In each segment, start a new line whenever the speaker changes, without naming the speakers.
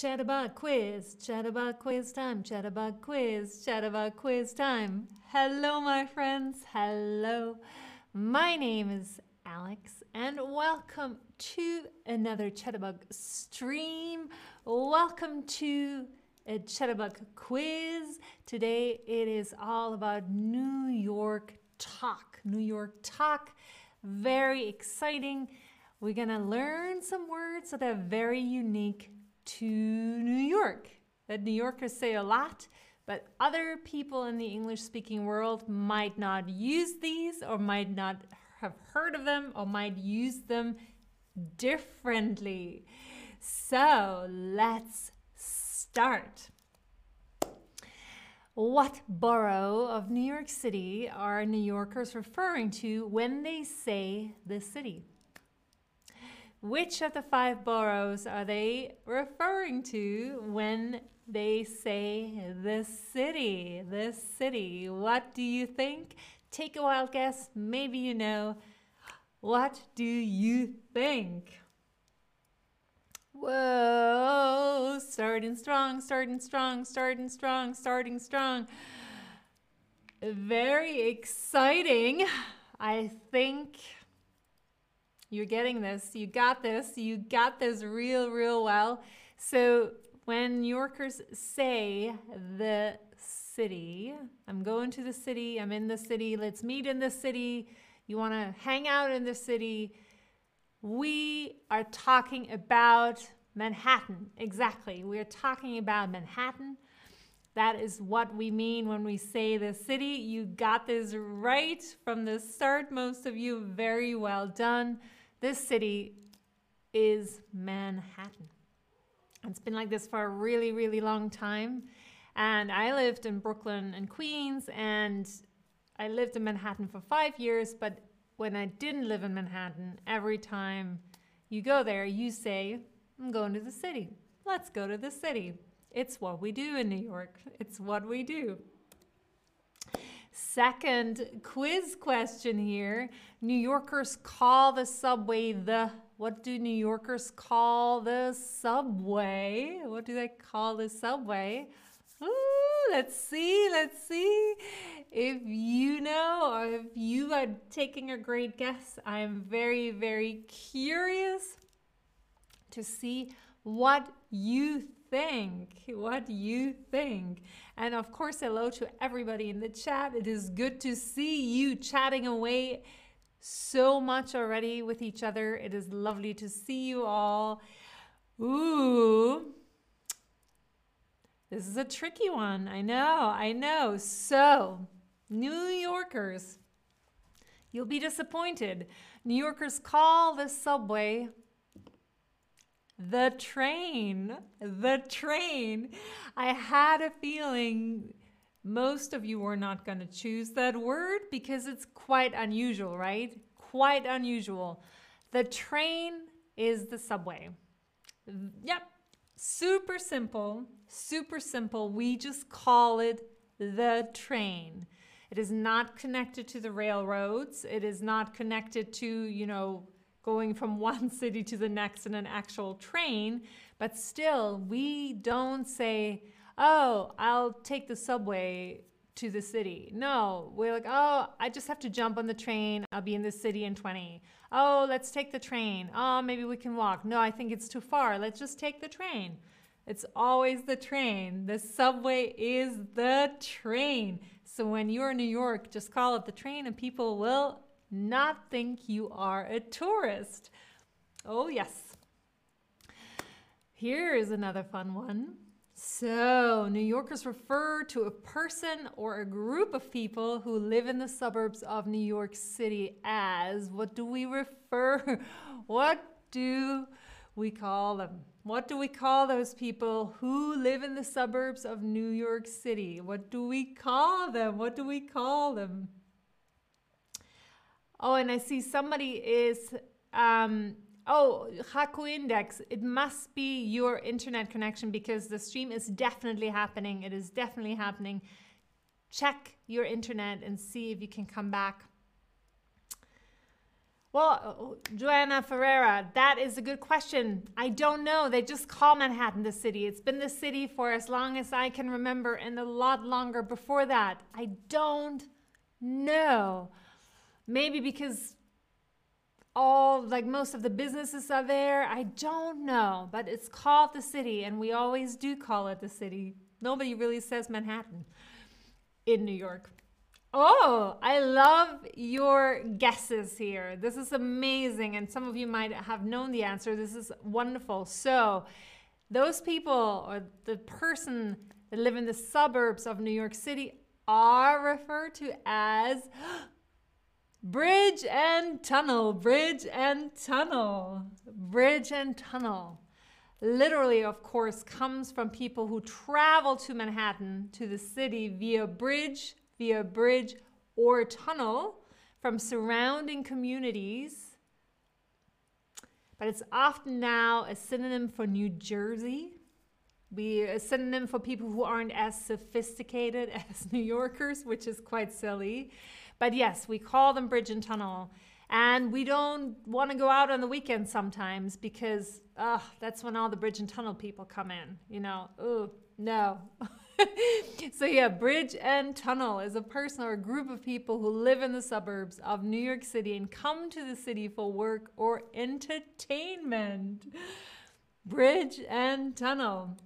Chatterbug quiz, chatterbug quiz time, chatterbug quiz, chatterbug quiz time. Hello, my friends. Hello. My name is Alex, and welcome to another Chatterbug stream. Welcome to a Chatterbug quiz. Today it is all about New York talk. New York talk. Very exciting. We're to learn some words that are very unique to New York, that New Yorkers say a lot, but other people in the English speaking world might not use these or might not have heard of them or might use them differently. So let's start. What borough of New York City are New Yorkers referring to when they say the city? Which of the five boroughs are they referring to when they say the city? The city. What do you think? Take a wild guess. Maybe you know. What do you think? Whoa, starting strong, starting strong, starting strong, starting strong. Very exciting. I think you're getting this. You got this. You got this real, real well. So when New Yorkers say the city, I'm going to the city, I'm in the city, let's meet in the city, you want to hang out in the city, we are talking about Manhattan. Exactly. We're talking about Manhattan. That is what we mean when we say the city. You got this right from the start, most of you. Very well done. This city is Manhattan. It's been like this for a really, really long time. And I lived in Brooklyn and Queens, and I lived in Manhattan for five years. But when I didn't live in Manhattan, every time you go there, you say, I'm going to the city. Let's go to the city. It's what we do in New York, it's what we do. Second quiz question here. New Yorkers call the subway the, what do New Yorkers call the subway? What do they call the subway? Ooh, let's see, let's see. If you know or if you are taking a great guess, I'm very, very curious to see what you think. What you think. And of course, hello to everybody in the chat. It is good to see you chatting away so much already with each other. It is lovely to see you all. Ooh. This is a tricky one. I know, I know. So, New Yorkers, you'll be disappointed. New Yorkers call the subway the train. The train. I had a feeling most of you were not going to choose that word because it's quite unusual, right? Quite unusual. The train is the subway. Yep. Super simple. Super simple. We just call it the train. It is not connected to the railroads. It is not connected to, you know, going from one city to the next in an actual train, but still, we don't say, oh, I'll take the subway to the city. No, we're like, oh, I just have to jump on the train. I'll be in the city in 20. Oh, let's take the train. Oh, maybe we can walk. No, I think it's too far. Let's just take the train. It's always the train. The subway is the train. So when you're in New York, just call it the train and people will not think you are a tourist. Oh, yes. Here is another fun one. So, New Yorkers refer to a person or a group of people who live in the suburbs of New York City as what do we refer? What do we call them? What do we call those people who live in the suburbs of New York City? What do we call them? What do we call them? Oh, and I see somebody is, um, oh, Haku Index. It must be your internet connection because the stream is definitely happening. It is definitely happening. Check your internet and see if you can come back. Well, Joanna Ferreira, that is a good question. I don't know. They just call Manhattan the city. It's been the city for as long as I can remember and a lot longer before that. I don't know. Maybe because all, like most of the businesses are there. I don't know. But it's called the city, and we always do call it the city. Nobody really says Manhattan in New York. Oh, I love your guesses here. This is amazing. And some of you might have known the answer. This is wonderful. So, those people or the person that live in the suburbs of New York City are referred to as bridge and tunnel, bridge and tunnel, bridge and tunnel. Literally, of course, comes from people who travel to Manhattan, to the city via bridge via bridge or tunnel from surrounding communities. But it's often now a synonym for New Jersey. Be a synonym for people who aren't as sophisticated as New Yorkers, which is quite silly. But yes, we call them bridge and tunnel. And we don't want to go out on the weekend sometimes because uh, that's when all the bridge and tunnel people come in. You know, oh, no. so yeah, bridge and tunnel is a person or a group of people who live in the suburbs of New York City and come to the city for work or entertainment. Bridge and tunnel.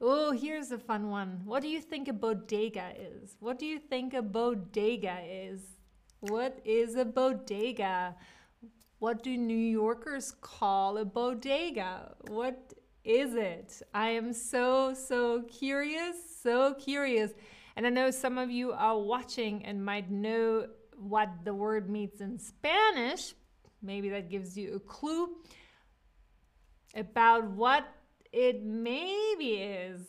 Oh, here's a fun one. What do you think a bodega is? What do you think a bodega is? What is a bodega? What do New Yorkers call a bodega? What is it? I am so, so curious, so curious. And I know some of you are watching and might know what the word means in Spanish. Maybe that gives you a clue about what it maybe is.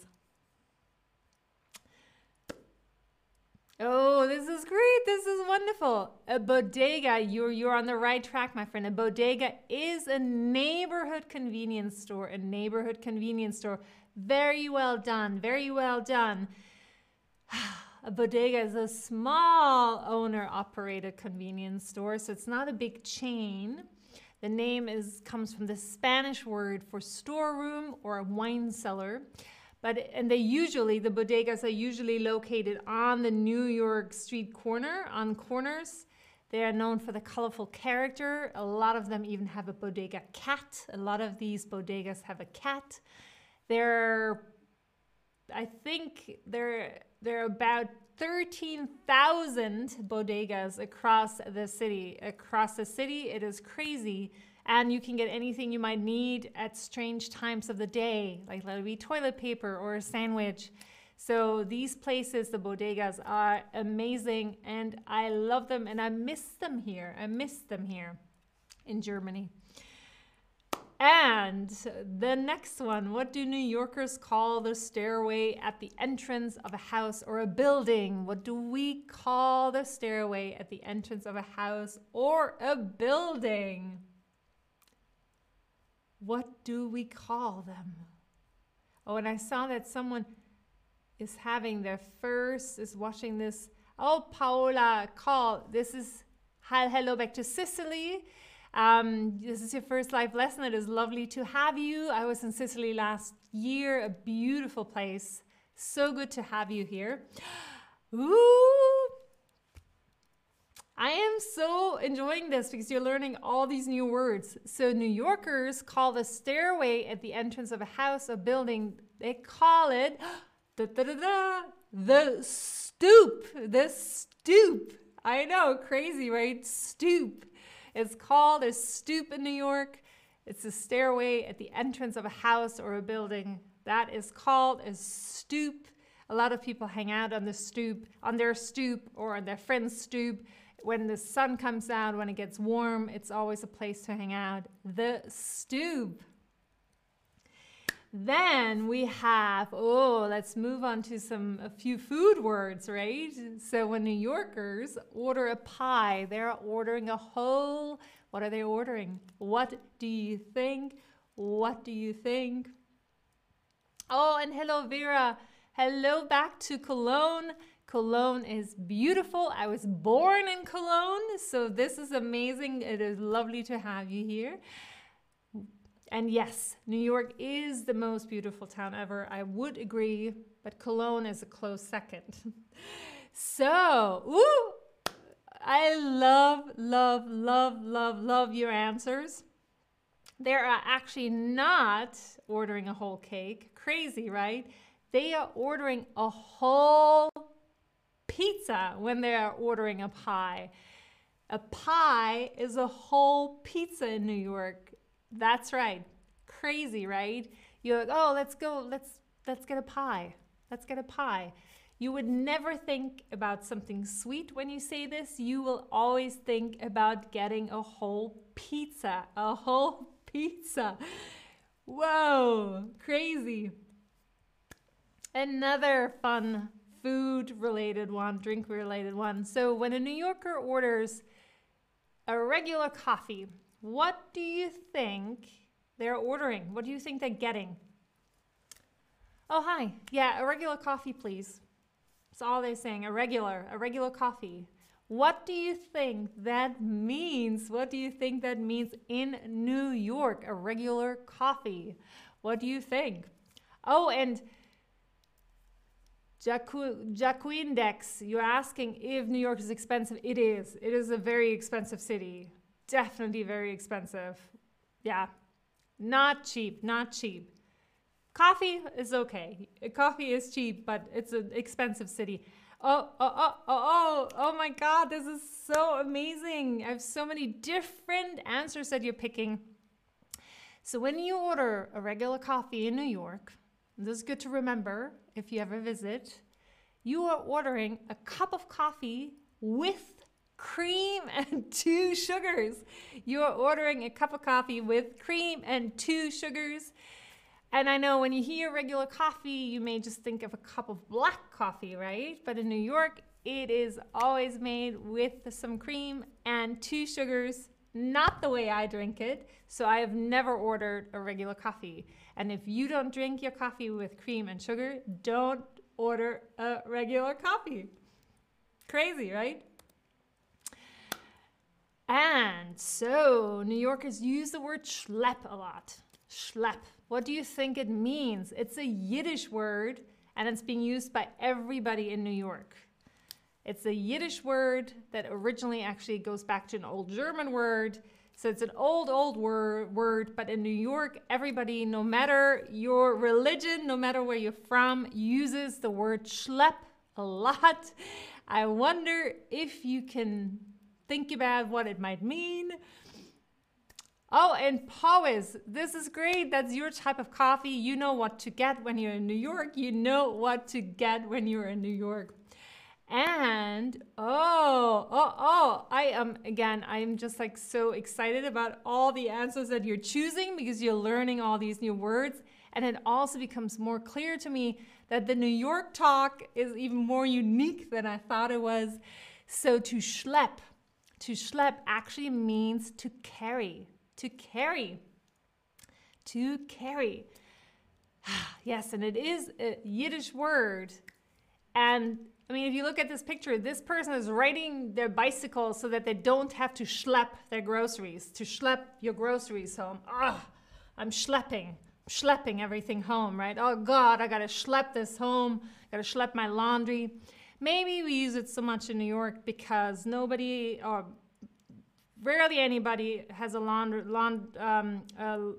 Oh, this is great. This is wonderful. A bodega, you're, you're on the right track, my friend. A bodega is a neighborhood convenience store, a neighborhood convenience store. Very well done. Very well done. A bodega is a small owner operated convenience store, so it's not a big chain. The name is comes from the Spanish word for storeroom or a wine cellar. But and they usually the bodegas are usually located on the New York street corner on corners. They are known for the colorful character. A lot of them even have a bodega cat. A lot of these bodegas have a cat. They're, I think they're, they're about 13,000 bodegas across the city. Across the city, it is crazy and you can get anything you might need at strange times of the day, like let it be toilet paper or a sandwich. So these places, the bodegas, are amazing and I love them and I miss them here. I miss them here in Germany. And the next one, what do New Yorkers call the stairway at the entrance of a house or a building? What do we call the stairway at the entrance of a house or a building? What do we call them? Oh, and I saw that someone is having their first, is watching this. Oh, Paola, call. This is hello back to Sicily. Um, this is your first live lesson. It is lovely to have you. I was in Sicily last year, a beautiful place. So good to have you here. Ooh, I am so enjoying this because you're learning all these new words. So, New Yorkers call the stairway at the entrance of a house, a building, they call it da, da, da, the stoop. The stoop. I know, crazy, right? Stoop. It's called a stoop in New York. It's a stairway at the entrance of a house or a building. That is called a stoop. A lot of people hang out on the stoop, on their stoop or on their friend's stoop when the sun comes out, when it gets warm, it's always a place to hang out. The stoop. Then we have, oh, let's move on to some a few food words, right? So when New Yorkers order a pie, they're ordering a whole, what are they ordering? What do you think? What do you think? Oh, and hello, Vera. Hello back to Cologne. Cologne is beautiful. I was born in Cologne, so this is amazing. It is lovely to have you here. And yes, New York is the most beautiful town ever. I would agree, but Cologne is a close second. so, ooh, I love, love, love, love, love your answers. They are actually not ordering a whole cake. Crazy, right? They are ordering a whole pizza when they are ordering a pie. A pie is a whole pizza in New York. That's right. Crazy, right? You're like, oh, let's go, let's let's get a pie. Let's get a pie. You would never think about something sweet when you say this. You will always think about getting a whole pizza. A whole pizza. Whoa, crazy. Another fun food related one, drink related one. So, when a New Yorker orders a regular coffee, what do you think they're ordering? What do you think they're getting? Oh, hi. Yeah, a regular coffee, please. That's all they're saying. A regular, a regular coffee. What do you think that means? What do you think that means in New York? A regular coffee. What do you think? Oh, and Jacuindex, you're asking if New York is expensive. It is. It is a very expensive city. Definitely very expensive. Yeah. Not cheap, not cheap. Coffee is okay. Coffee is cheap, but it's an expensive city. Oh, oh, oh, oh, oh, oh my God, this is so amazing. I have so many different answers that you're picking. So when you order a regular coffee in New York, this is good to remember if you ever visit, you are ordering a cup of coffee with cream and two sugars. You are ordering a cup of coffee with cream and two sugars. And I know when you hear regular coffee, you may just think of a cup of black coffee, right? But in New York, it is always made with some cream and two sugars, not the way I drink it. So I have never ordered a regular coffee. And if you don't drink your coffee with cream and sugar, don't order a regular coffee. Crazy, right? And so, New Yorkers use the word schlep a lot. Schlep. What do you think it means? It's a Yiddish word and it's being used by everybody in New York. It's a Yiddish word that originally actually goes back to an old German word. So it's an old, old word, word, but in New York, everybody, no matter your religion, no matter where you're from, uses the word schlep a lot. I wonder if you can think about what it might mean. Oh, and Powis, this is great. That's your type of coffee. You know what to get when you're in New York. You know what to get when you're in New York. And oh, oh, oh, I am again, I am just like so excited about all the answers that you're choosing because you're learning all these new words. And it also becomes more clear to me that the New York talk is even more unique than I thought it was. So to schlep, to schlep actually means to carry, to carry, to carry. yes, and it is a Yiddish word. And I mean, if you look at this picture, this person is riding their bicycle so that they don't have to schlep their groceries, to schlep your groceries home. Ugh, I'm schlepping, schlepping everything home, right? Oh God, I gotta schlep this home, gotta schlep my laundry. Maybe we use it so much in New York because nobody or rarely anybody has a laundry, laund, um, a,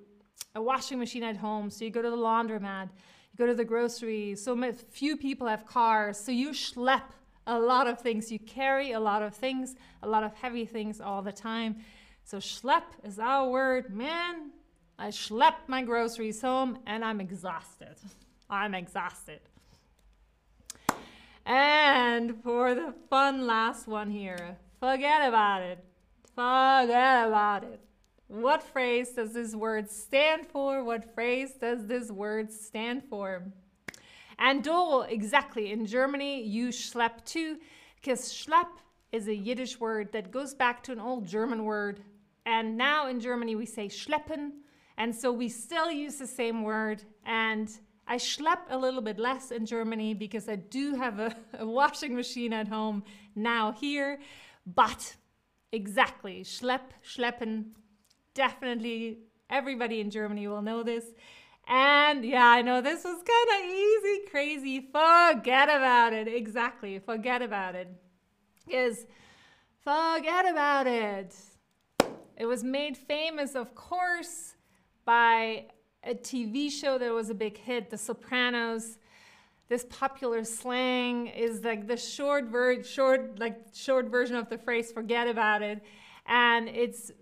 a washing machine at home. So you go to the laundromat, you go to the grocery. So few people have cars. So you schlep a lot of things. You carry a lot of things, a lot of heavy things all the time. So schlep is our word. Man, I schlep my groceries home and I'm exhausted. I'm exhausted. And for the fun last one here, forget about it. Forget about it. What phrase does this word stand for? What phrase does this word stand for? And Dole, exactly. In Germany, you schlepp too, because schlepp is a Yiddish word that goes back to an old German word. And now in Germany, we say schleppen. And so we still use the same word. And I schlep a little bit less in Germany because I do have a, a washing machine at home now here. But exactly, schlep, schleppen, definitely everybody in Germany will know this. And yeah, I know this was kind of easy, crazy. Forget about it. Exactly, forget about it. Is forget about it. It was made famous, of course, by a TV show that was a big hit, The Sopranos. This popular slang is like the short ver- short like short version of the phrase "forget about it," and it's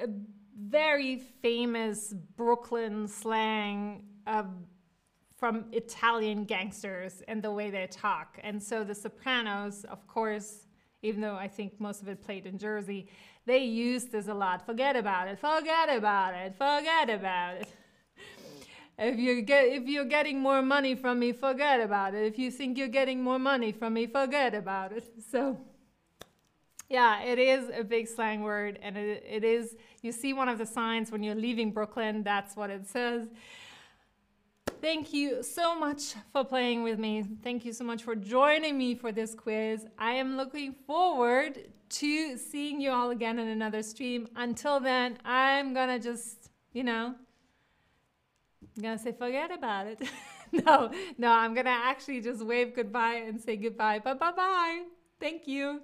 a very famous Brooklyn slang uh, from Italian gangsters and the way they talk. And so The Sopranos, of course, even though I think most of it played in Jersey, they used this a lot. Forget about it. Forget about it. Forget about it. If you get if you're getting more money from me, forget about it. If you think you're getting more money from me, forget about it. So yeah, it is a big slang word and it, it is you see one of the signs when you're leaving Brooklyn, that's what it says. Thank you so much for playing with me. Thank you so much for joining me for this quiz. I am looking forward to seeing you all again in another stream. Until then, I'm gonna just, you know, I'm gonna say forget about it. no, no, I'm gonna actually just wave goodbye and say goodbye. Bye bye bye. Thank you.